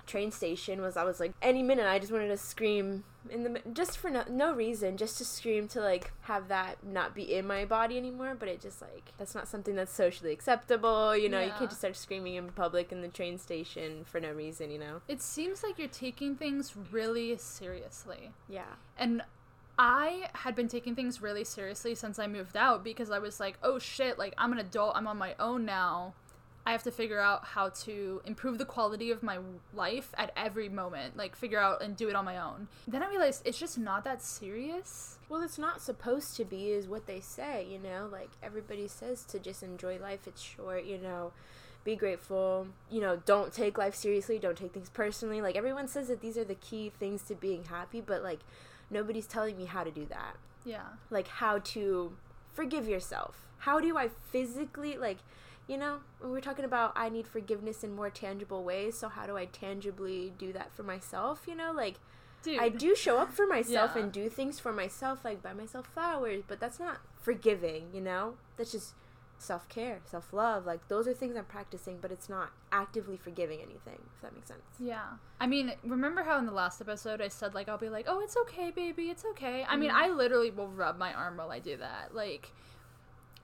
train station was I was like any minute I just wanted to scream in the just for no, no reason just to scream to like have that not be in my body anymore but it just like that's not something that's socially acceptable you know you can't just start screaming in public in the train station for no reason you know It seems like you're taking things really seriously. yeah And I had been taking things really seriously since I moved out because I was like, oh shit, like I'm an adult, I'm on my own now. I have to figure out how to improve the quality of my life at every moment, like figure out and do it on my own. Then I realized it's just not that serious. well it's not supposed to be is what they say you know like everybody says to just enjoy life it's short you know be grateful you know don't take life seriously don't take things personally like everyone says that these are the key things to being happy but like nobody's telling me how to do that Yeah. like how to forgive yourself. How do I physically like you know, when we're talking about I need forgiveness in more tangible ways, so how do I tangibly do that for myself, you know? Like Dude. I do show up for myself Yeah. and do things for myself like buy myself flowers, but that's not forgiving, you know? That's just self-care, self-love. Like those are things I'm practicing, but it's not actively forgiving anything, if that makes sense. Yeah. I mean, remember how in the last episode I said, like, I'll be like, oh, it's okay, baby, it's okay. I mean, Mhm. I literally will rub my arm while I do that. Like,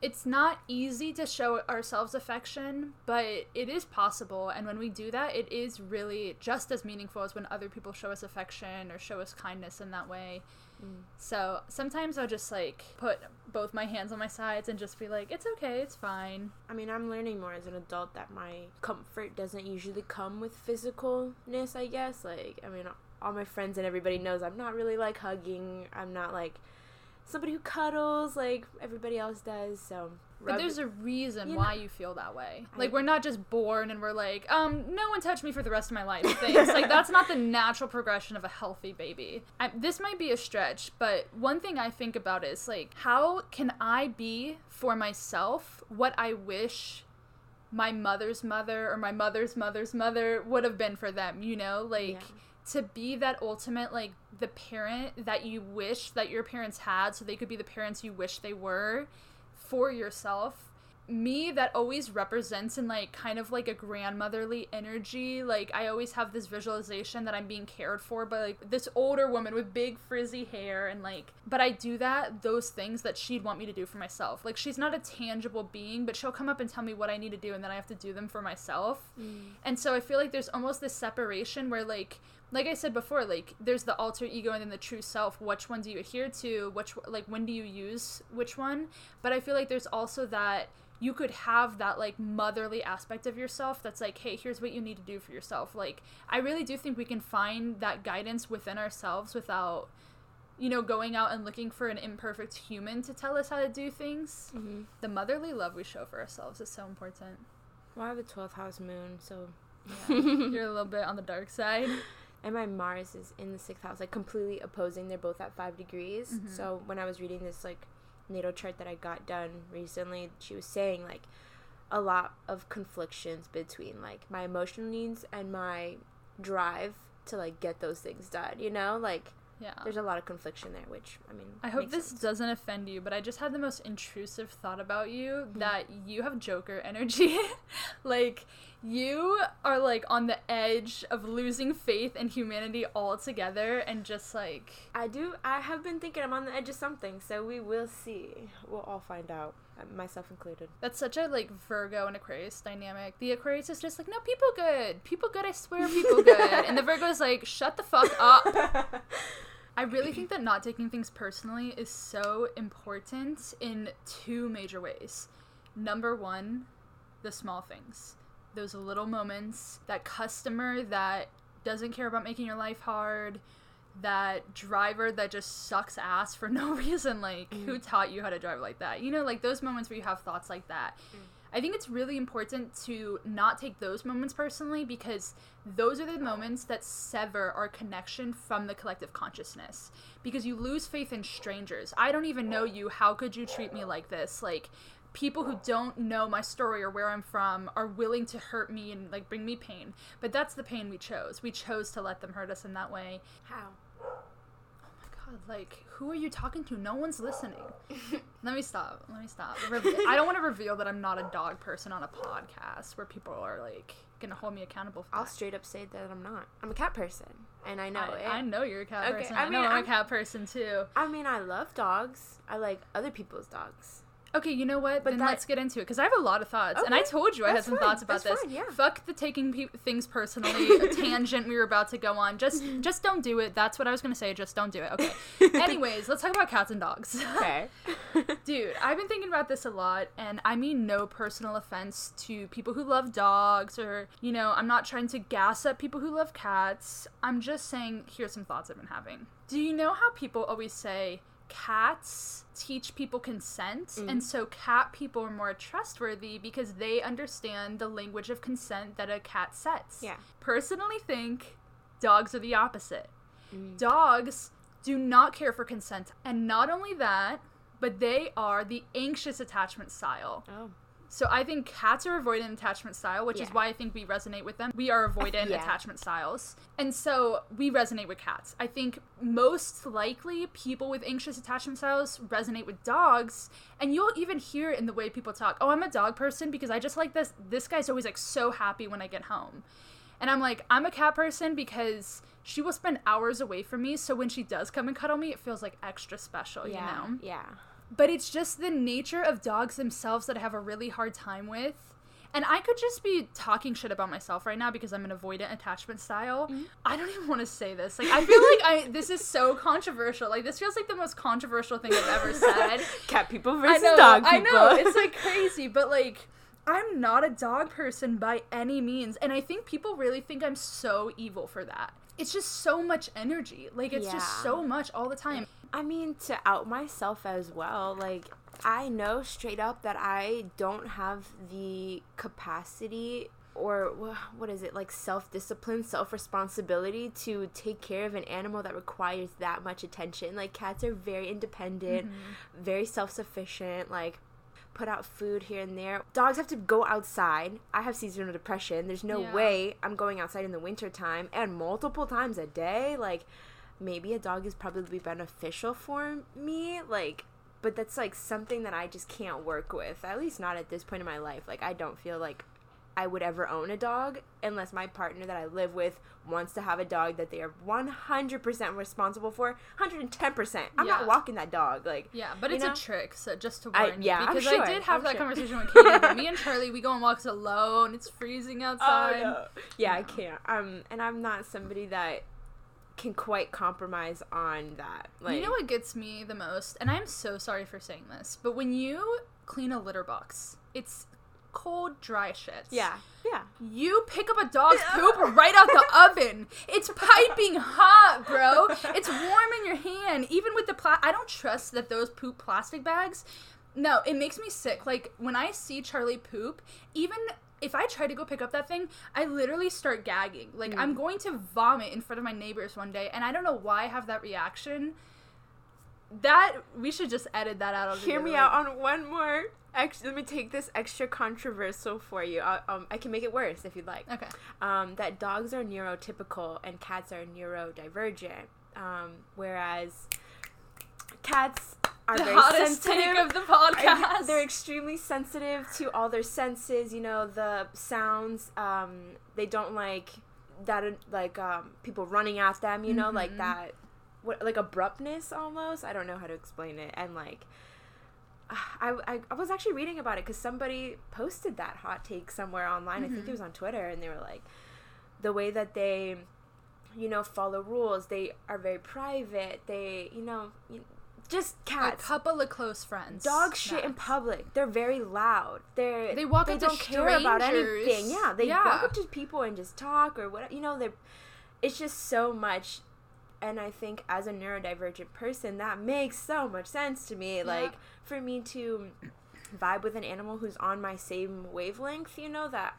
it's not easy to show ourselves affection, but it is possible. And when we do that, it is really just as meaningful as when other people show us affection or show us kindness in that way. Mm. So sometimes I'll just like put both my hands on my sides and just be like, it's okay, it's fine. I mean, I'm learning more as an adult that my comfort doesn't usually come with physicalness, I guess. Like, I mean, all my friends and everybody knows I'm not really like hugging. I'm not like somebody who cuddles like everybody else does. So, But rub- there's a reason You why you feel that way. I- Like we're not just born and we're like, um, no one touched me for the rest of my life. (laughs) Thanks. like that's not the natural progression of a healthy baby. I, this might be a stretch, but one thing I think about is like, how can I be for myself what I wish my mother's mother or my mother's mother's mother would have been for them? You know, like Yeah. To be that ultimate like the parent that you wish that your parents had so they could be the parents you wish they were for yourself. Me that always represents in like kind of like a grandmotherly energy. Like i always have this visualization that i'm being cared for by like this older woman with big frizzy hair and like but i do that those things that she'd want me to do for myself. Like she's not a tangible being but she'll come up and tell me what i need to do and then i have to do them for myself. Mm. and so I feel like there's almost this separation where like like I said before, like there's the alter ego and then the true self. Which one do you adhere to? Which like when do you use which one? But I feel like there's also that you could have that like motherly aspect of yourself that's like, hey, here's what you need to do for yourself. Like I really do think we can find that guidance within ourselves without you know going out and looking for an imperfect human to tell us how to do things. Mhm. The motherly love we show for ourselves is so important. Well, I have a 12th house moon, so. Yeah. (laughs) You're a little bit on the dark side. And my Mars is in the sixth house, like completely opposing. They're both at five degrees. Mhm. So when I was reading this like natal chart that I got done recently, she was saying like a lot of conflictions between like my emotional needs and my drive to like get those things done. You know, like Yeah. there's a lot of confliction there, which I mean. I hope this sense. doesn't offend you, but I just had the most intrusive thought about you Mhm. that you have Joker energy. (laughs) like, you are like on the edge of losing faith in humanity altogether and just like. I do. I have been thinking I'm on the edge of something, so we will see. We'll all find out, uh, myself included. That's such a like Virgo and Aquarius dynamic. The Aquarius is just like, no, people good. People good, I swear, people good. and the Virgo is like, shut the fuck up. (laughs) I really think that not taking things personally is so important in two major ways. Number one, the small things. Those little moments, that customer that doesn't care about making your life hard, that driver that just sucks ass for (laughs) no reason. Like, mm. who taught you how to drive like that? You know, like those moments where you have thoughts like that. Mm. I think it's really important to not take those moments personally because those are the moments that sever our connection from the collective consciousness. Because you lose faith in strangers. I don't even know you. How could you treat me like this? Like, people who don't know my story or where I'm from are willing to hurt me and like bring me pain. But that's the pain we chose. We chose to let them hurt us in that way. How? Oh my god, like, who are you talking to? No one's listening. (laughs) Let me stop. Let me stop. I don't want to (laughs) reveal that I'm not a dog person on a podcast where people are like gonna hold me accountable. For I'll straight up say that I'm not. I'm a cat person, and I know I, it. I know you're a cat okay, person. I, mean, I know I'm, I'm a cat person too. I mean, I love dogs. I like other people's dogs. Okay, you know what? But then that, let's get into it because I have a lot of thoughts, okay, and I told you I had some fine, thoughts about this. Fine, yeah. Fuck the taking pe- things personally (laughs) tangent we were about to go on. Just, (laughs) just don't do it. That's what I was gonna say. Just don't do it. Okay. (laughs) Anyways, let's talk about cats and dogs. Okay. Dude, I've been thinking about this a lot, and I mean no personal offense to people who love dogs, or you know, I'm not trying to gas up people who love cats. I'm just saying, here's some thoughts I've been having. Do you know how people always say? Cats teach people consent mm. and so cat people are more trustworthy because they understand the language of consent that a cat sets. Yeah. Personally think dogs are the opposite. Mm. dogs do not care for consent and not only that but they are the anxious attachment style. Oh so I think cats are avoidant attachment style, which yeah. is why I think we resonate with them. We are avoidant yeah. attachment styles. And so we resonate with cats. I think most likely people with anxious attachment styles resonate with dogs. And you'll even hear in the way people talk. Oh, I'm a dog person because I just like this this guy's always like so happy when I get home. And I'm like, I'm a cat person because she will spend hours away from me. So when she does come and cuddle me, it feels like extra special, yeah, you know? Yeah but it's just the nature of dogs themselves that I have a really hard time with. And I could just be talking shit about myself right now because I'm an avoidant attachment style. Mm-hmm. I don't even want to say this. Like I feel like I this is so controversial. Like this feels like the most controversial thing I've ever said. (laughs) Cat people versus know, dog people. I know it's like (laughs) crazy, but like I'm not a dog person by any means, and I think people really think I'm so evil for that. It's just so much energy. Like it's yeah. just so much all the time. I mean, to out myself as well, like, I know straight up that I don't have the capacity or what is it like self discipline, self responsibility to take care of an animal that requires that much attention. Like cats are very independent, mm-hmm. very self sufficient. Like put out food here and there. Dogs have to go outside. I have seasonal depression. There's no yeah. way I'm going outside in the winter time and multiple times a day. Like maybe a dog is probably beneficial for me like but that's like something that I just can't work with at least not at this point in my life like I don't feel like I would ever own a dog unless my partner that I live with wants to have a dog that they are 100% responsible for 110% i'm yeah. not walking that dog like yeah but it's know? a trick so just to warn I, yeah, you because sure, i did have I'm that sure. conversation with katie but me and (laughs) charlie we go on walks alone it's freezing outside oh, no. yeah i can't um and i'm not somebody that can quite compromise on that. Like, you know what gets me the most, and I'm so sorry for saying this, but when you clean a litter box, it's cold, dry shit. Yeah, yeah. You pick up a dog's poop right out the (laughs) oven. It's piping hot, bro. It's warm in your hand. Even with the pla- I don't trust that those poop plastic bags. No, it makes me sick. Like when I see Charlie poop, even if I try to go pick up that thing, I literally start gagging. Like mm. I'm going to vomit in front of my neighbors one day, and I don't know why I have that reaction. That we should just edit that out. Of here. Hear me out on one more. Actually, let me take this extra controversial for you. I, um, I can make it worse if you'd like. Okay. Um, that dogs are neurotypical and cats are neurodivergent. Um, whereas cats are the very hottest sensitive. take of the podcast. They're extremely sensitive to all their senses. You know, the sounds. Um, they don't like that. Like um, people running at them. You know, mm-hmm. like that. What like abruptness almost. I don't know how to explain it. And like. I, I, I was actually reading about it because somebody posted that hot take somewhere online. Mm-hmm. I think it mm-hmm. was on Twitter, and they were like, the way that they you know, follow rules. They are very private. They, you know, just A couple of close friends. Dog shit in public. They're very loud. They're They walk they up to don't care about strangers. anything. Yeah, they Yeah. walk up to people and just talk or what you know. They, it's just so much, and I think as a neurodivergent person, that makes so much sense to me. Like for me to vibe with an animal who's on my same wavelength, you know, that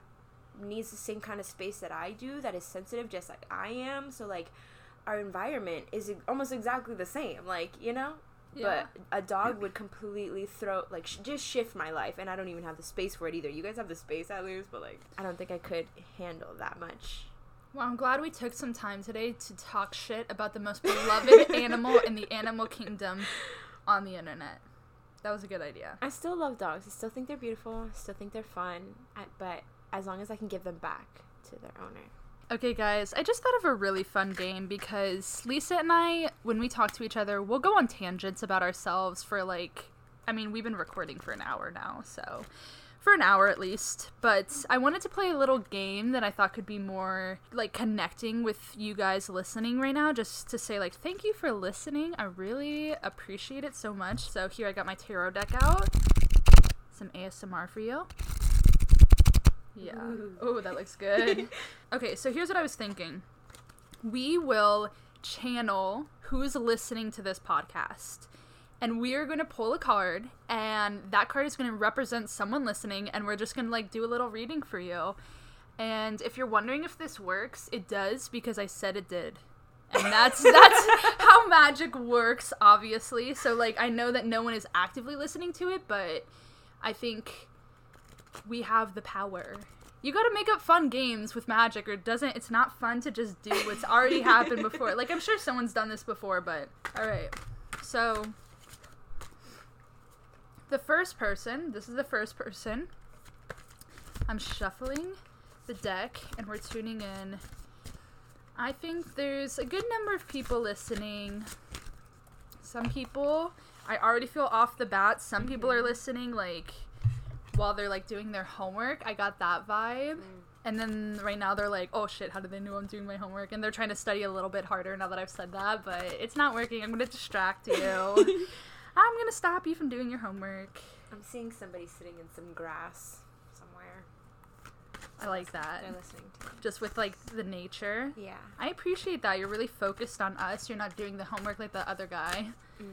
needs the same kind of space that I do, that is sensitive just like I am. So like our environment is almost exactly the same. Like you know. Yeah. But a dog would completely throw, like, sh- just shift my life, and I don't even have the space for it either. You guys have the space at least, but like, I don't think I could handle that much. Well, I'm glad we took some time today to talk shit about the most beloved (laughs) animal in the animal kingdom on the internet. That was a good idea. I still love dogs. I still think they're beautiful. I still think they're fun. I, but as long as I can give them back to their owner. Okay, guys, I just thought of a really fun game because Lisa and I, when we talk to each other, we'll go on tangents about ourselves for like, I mean, we've been recording for an hour now, so for an hour at least. But I wanted to play a little game that I thought could be more like connecting with you guys listening right now, just to say, like, thank you for listening. I really appreciate it so much. So here I got my tarot deck out, some ASMR for you. Yeah. Oh, that looks (laughs) good. okay, so here's what I was thinking. We will channel who's listening to this podcast. And we are going to pull a card, and that card is going to represent someone listening, and we're just going to like do a little reading for you. And if you're wondering if this works, it does because I said it did. And that's (laughs) that's how magic works, obviously. So like I know that no one is actively listening to it, but I think we have the power. You got to make up fun games with magic, or it doesn't. It's not fun to just do what's already (laughs) happened before. Like I'm sure someone's done this before, but all right. So the first person. This is the first person. I'm shuffling the deck, and we're tuning in. I think there's a good number of people listening. Some people, I already feel off the bat. Some people are hmm. listening like while they're like doing their homework. I got that vibe. And then right now they're like, oh shit, how do they know I'm doing my homework? And they're trying to study a little bit harder now that I've said that, but it's not working. I'm gonna distract you. (laughs) I'm gonna stop you from doing your homework. I'm seeing somebody sitting in some grass somewhere. I like that. They're listening to me. Just with like the nature. Yeah. I appreciate that. You're really focused on us. You're not doing the homework like the other guy. Mm.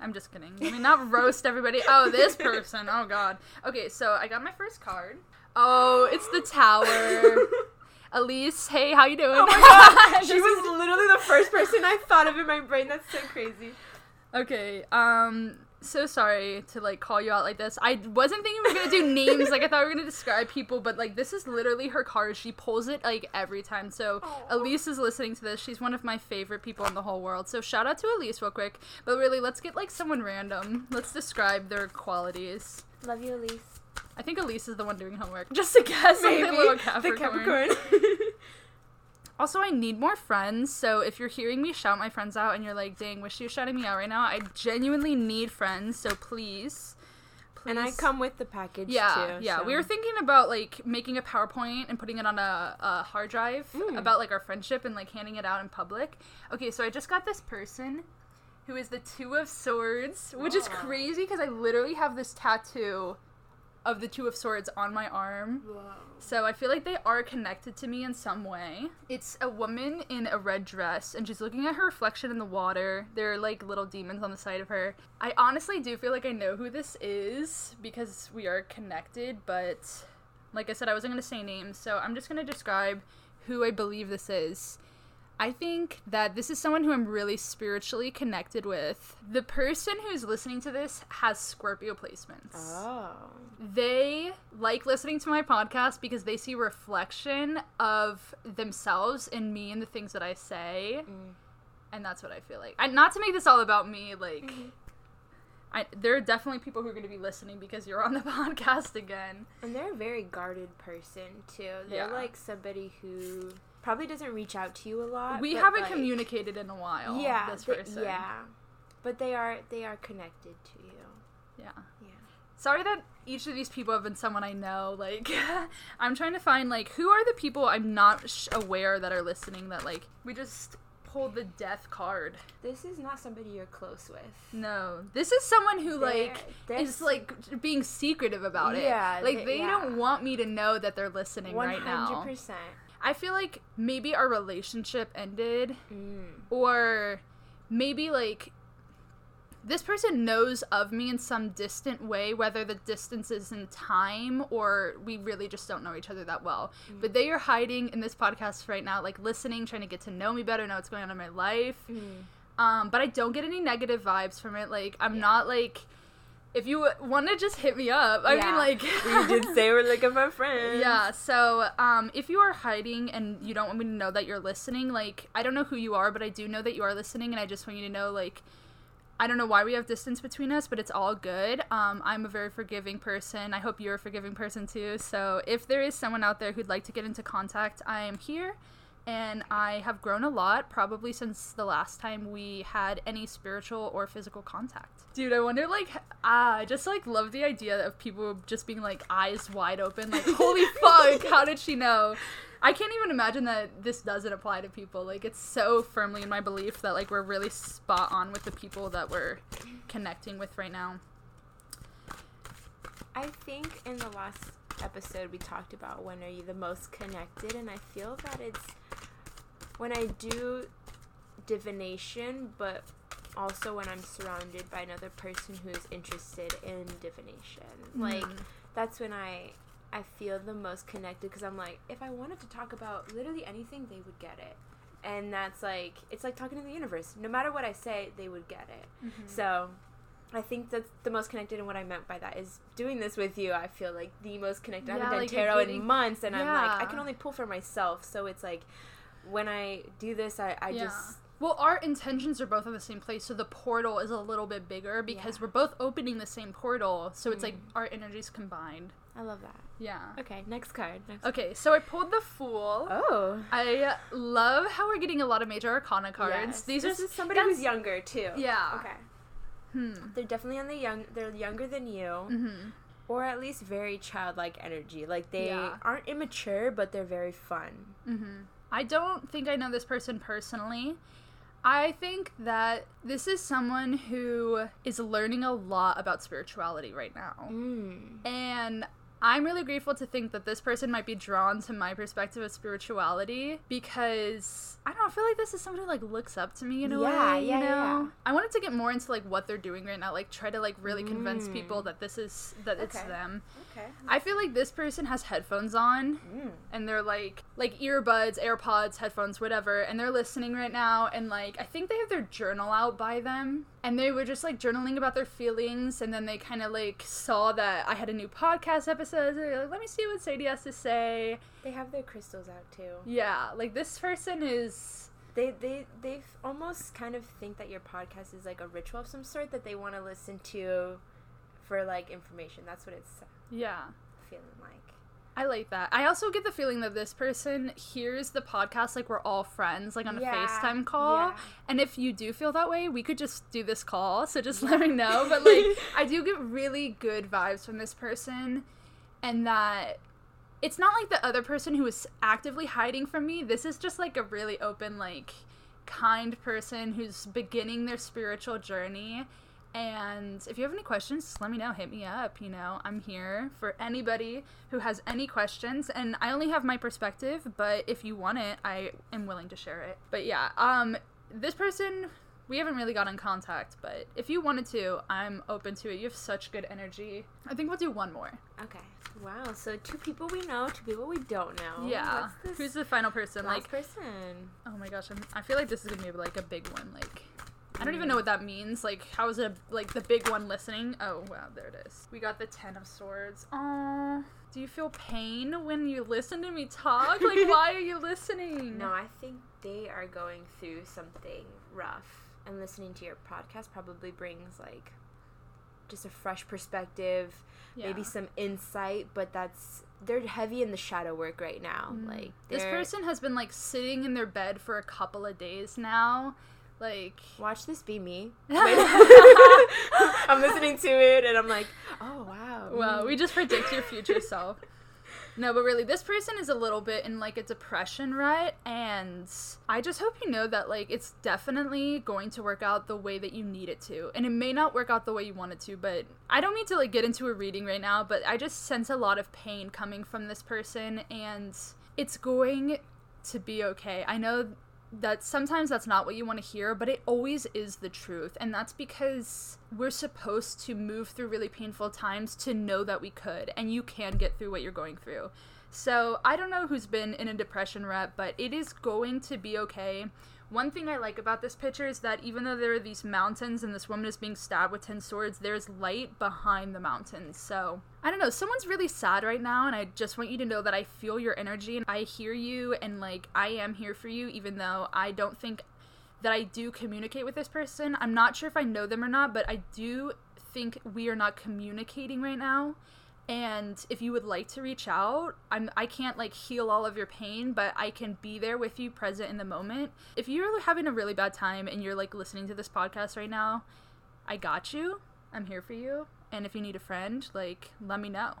I'm just kidding. I mean, not roast everybody. Oh, this person. Oh, God. Okay, so I got my first card. Oh, it's the tower. Elise, hey, how you doing? Oh my (laughs) god! she was literally the first person I thought of in my brain. That's so crazy. Okay, um, so sorry to like call you out like this. I wasn't thinking we were gonna do (laughs) names. Like I thought we were gonna describe people, but like this is literally her card. She pulls it like every time. So. Elise is listening to this. She's one of my favorite people in the whole world. So shout out to Elise real quick. But really, let's get like someone random. Let's describe their qualities. Love you, Elise. I think Elise is the one doing homework. (laughs) Just a guess. the little Capricorn. The Capricorn. (laughs) Also, I need more friends. So if you're hearing me shout my friends out and you're like, dang, wish you were shouting me out right now, I genuinely need friends. So please. please. and I come with the package Yeah, too. yeah. so- We were thinking about like making a PowerPoint and putting it on a, a hard drive Mm. about like our friendship and like handing it out in public. Okay, so I just got this person who is the Two of Swords, which is Oh. crazy because I literally have this tattoo of the Two of Swords on my arm. Whoa. So I feel like they are connected to me in some way. It's a woman in a red dress and she's looking at her reflection in the water. There are like little demons on the side of her. I honestly do feel like I know who this is because we are connected, but like I said, I wasn't going to say names, so I'm just going to describe who I believe this is. I think that this is someone who I'm really spiritually connected with. The person who's listening to this has Scorpio placements Oh. they like listening to my podcast because they see reflection of themselves in me and the things that I say, Mm. and that's what I feel like. And not to make this all about me, like. Mm-hmm. I, there are definitely people who are going to be listening because you're on the (laughs) podcast again. And they're a very guarded person too. They're Yeah. like somebody who probably doesn't reach out to you a lot. We haven't like- communicated in a while. Yeah, this person. yeah, but they are they are connected to you. yeah. Yeah. Sorry that each of these people have been someone I know. Like, (laughs) I'm trying to find like who are the people I'm not sh- aware that are listening. That like we just pulled the death card. This is not somebody you're close with. No, this is someone who They're- like is like being secretive about it. Yeah, like they- they yeah. don't want me to know that they're listening One right hundred now. percent. I feel like maybe our relationship ended Mm. or maybe like this person knows of me in some distant way whether the distance is in time or we really just don't know each other that well. But they are hiding in this podcast right now like listening trying to get to know me better know what's going on in my life. Um, but i don't get any negative vibes from it. Like i'm Yeah. not like if you want to just hit me up i mean like (laughs) we did say we're looking for friends. yeah, so um, if you are hiding and you don't want me to know that you're listening, like, I don't know who you are, but I do know that you are listening, and I just want you to know, like, I don't know why we have distance between us, but it's all good. Um, I'm a very forgiving person. I hope you're a forgiving person too. So if there is someone out there who'd like to get into contact, I am here. And I have grown a lot, probably since the last time we had any spiritual or physical contact. Dude, I wonder, like, ah, I just like love the idea of people just being like eyes wide open, like, holy (laughs) fuck, how did she know? I can't even imagine that this doesn't apply to people. Like, it's so firmly in my belief that like we're really spot on with the people that we're connecting with right now. I think in the last episode we talked about when are you the most connected, and I feel that it's when I do divination, but also when I'm surrounded by another person who is interested in divination. Like Mm. that's when I I feel the most connected because I'm like if I wanted to talk about literally anything, they would get it. And that's like it's like talking to the universe. No matter what I say, they would get it. Mm-hmm. So I think that's the most connected, and what I meant by that is doing this with you. I feel like the most connected. I haven't done like you're tarot in months, and I'm like, I can only pull for myself. So it's like when I do this, I, I Yeah. just Well, our intentions are both in the same place, so the portal is a little bit bigger because Yeah. we're both opening the same portal. So it's like Mm. our energies combined. I love that. Yeah. Okay, next card. Next. Okay, so I pulled the Fool. Oh. I love how we're getting a lot of major arcana cards. Yes. These this are is somebody who's younger too. Yeah. Okay. Hmm. They're definitely on the young. They're younger than you, Mm-hmm. or at least very childlike energy. Like they Yeah. aren't immature, but they're very fun. Mm-hmm. I don't think I know this person personally. I think that this is someone who is learning a lot about spirituality right now. Mm. And I'm really grateful to think that this person might be drawn to my perspective of spirituality because I don't know, I feel like this is someone who like looks up to me in a Yeah, way. yeah, you know? yeah. I wanted to get more into like what they're doing right now, like try to like really convince Mm. people that this is that it's Okay. them. Okay. I feel like this person has headphones on Mm. and they're like like earbuds, AirPods, headphones, whatever, and they're listening right now and like I think they have their journal out by them and they were just like journaling about their feelings and then they kind of like saw that I had a new podcast episode. So they're like, let me see what Sadie has to say. They have their crystals out too. Yeah, like this person is They they they almost kind of think that your podcast is like a ritual of some sort that they want to listen to for like information. That's what it's yeah. feeling like. I like that. I also get the feeling that this person hears the podcast like we're all friends, like on a Yeah, FaceTime call. yeah. And if you do feel that way, we could just do this call. So just (laughs) let me know. But like, I do get really good vibes from this person, and that it's not like the other person who is actively hiding from me. This is just like a really open, like, kind person who's beginning their spiritual journey. And if you have any questions, just let me know. Hit me up. You know, I'm here for anybody who has any questions. And I only have my perspective, but if you want it, I am willing to share it. But yeah, um, this person, we haven't really got in contact, but if you wanted to, I'm open to it. You have such good energy. I think we'll do one more. Okay. Wow. So two people we know, two people we don't know. yeah. Who's the final person? last Like, person? oh my gosh, I'm, I feel like this is gonna be like a big one. Like, I don't even know what that means. Like, how is it like the big one listening? Oh wow, there it is. We got the Ten of Swords. Aww. Do you feel pain when you listen to me talk? Like, (laughs) why are you listening? No, I think they are going through something rough, and listening to your podcast probably brings like just a fresh perspective, maybe some insight. But that's they're heavy in the shadow work right now. Like Mm. This person has been like sitting in their bed for a couple of days now. Like, Watch this be me. (laughs) (laughs) I'm listening to it and I'm like, oh wow. Wow, we just predict your future self. No, but really, this person is a little bit in like a depression rut, and I just hope you know that like it's definitely going to work out the way that you need it to, and it may not work out the way you want it to. But I don't mean to like get into a reading right now, but I just sense a lot of pain coming from this person, and it's going to be okay. I know that sometimes that's not what you want to hear, but it always is the truth. And that's because we're supposed to move through really painful times to know that we could, and you can get through what you're going through. So I don't know who's been in a depression rut, but it is going to be okay. One thing I like about this picture is that even though there are these mountains and this woman is being stabbed with 10 swords, there's light behind the mountains. So, I don't know, someone's really sad right now, and I just want you to know that I feel your energy and I hear you, and like, I am here for you, even though I don't think that I do communicate with this person. I'm not sure if I know them or not, but I do think we are not communicating right now and if you would like to reach out i'm i can't like heal all of your pain but i can be there with you present in the moment. If you're having a really bad time and you're like listening to this podcast right now i got you. I'm here for you. And if you need a friend like let me know.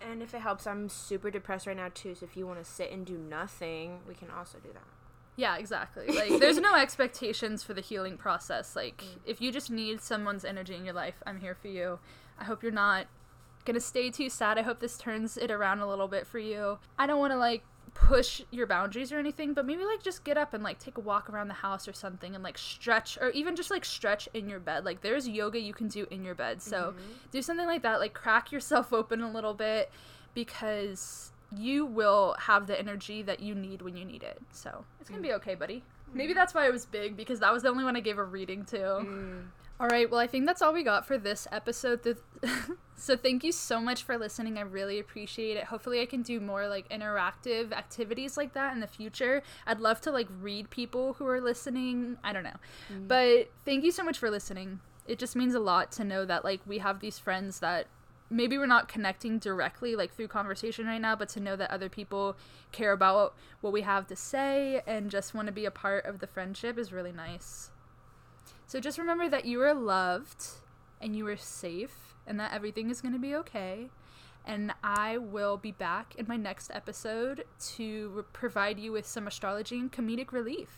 And if it helps, I'm super depressed right now too. So if you want to sit and do nothing, we can also do that. yeah exactly. (laughs) Like there's no expectations for the healing process. Like mm. if you just need someone's energy in your life i'm here for you. I hope you're not gonna stay too sad. I hope this turns it around a little bit for you. I don't want to like push your boundaries or anything, but maybe like just get up and like take a walk around the house or something and like stretch or even just like stretch in your bed. Like there's yoga you can do in your bed. So mm-hmm. do something like that. Like crack yourself (laughs) open a little bit because you will have the energy that you need when you need it. So it's gonna be mm. okay, buddy. Maybe mm. that's why it was big because that was the only one I gave a reading to. Mm. All right, well, I think that's all we got for this episode. (laughs) So, thank you so much for listening. I really appreciate it. Hopefully, I can do more like interactive activities like that in the future. I'd love to like read people who are listening. I don't know. Mm. But thank you so much for listening. It just means a lot to know that like we have these friends that maybe we're not connecting directly like through conversation right now, but to know that other people care about what we have to say and just want to be a part of the friendship is really nice. So just remember that you are loved and you are safe and that everything is going to be okay. And I will be back in my next episode to provide you with some astrology and comedic relief.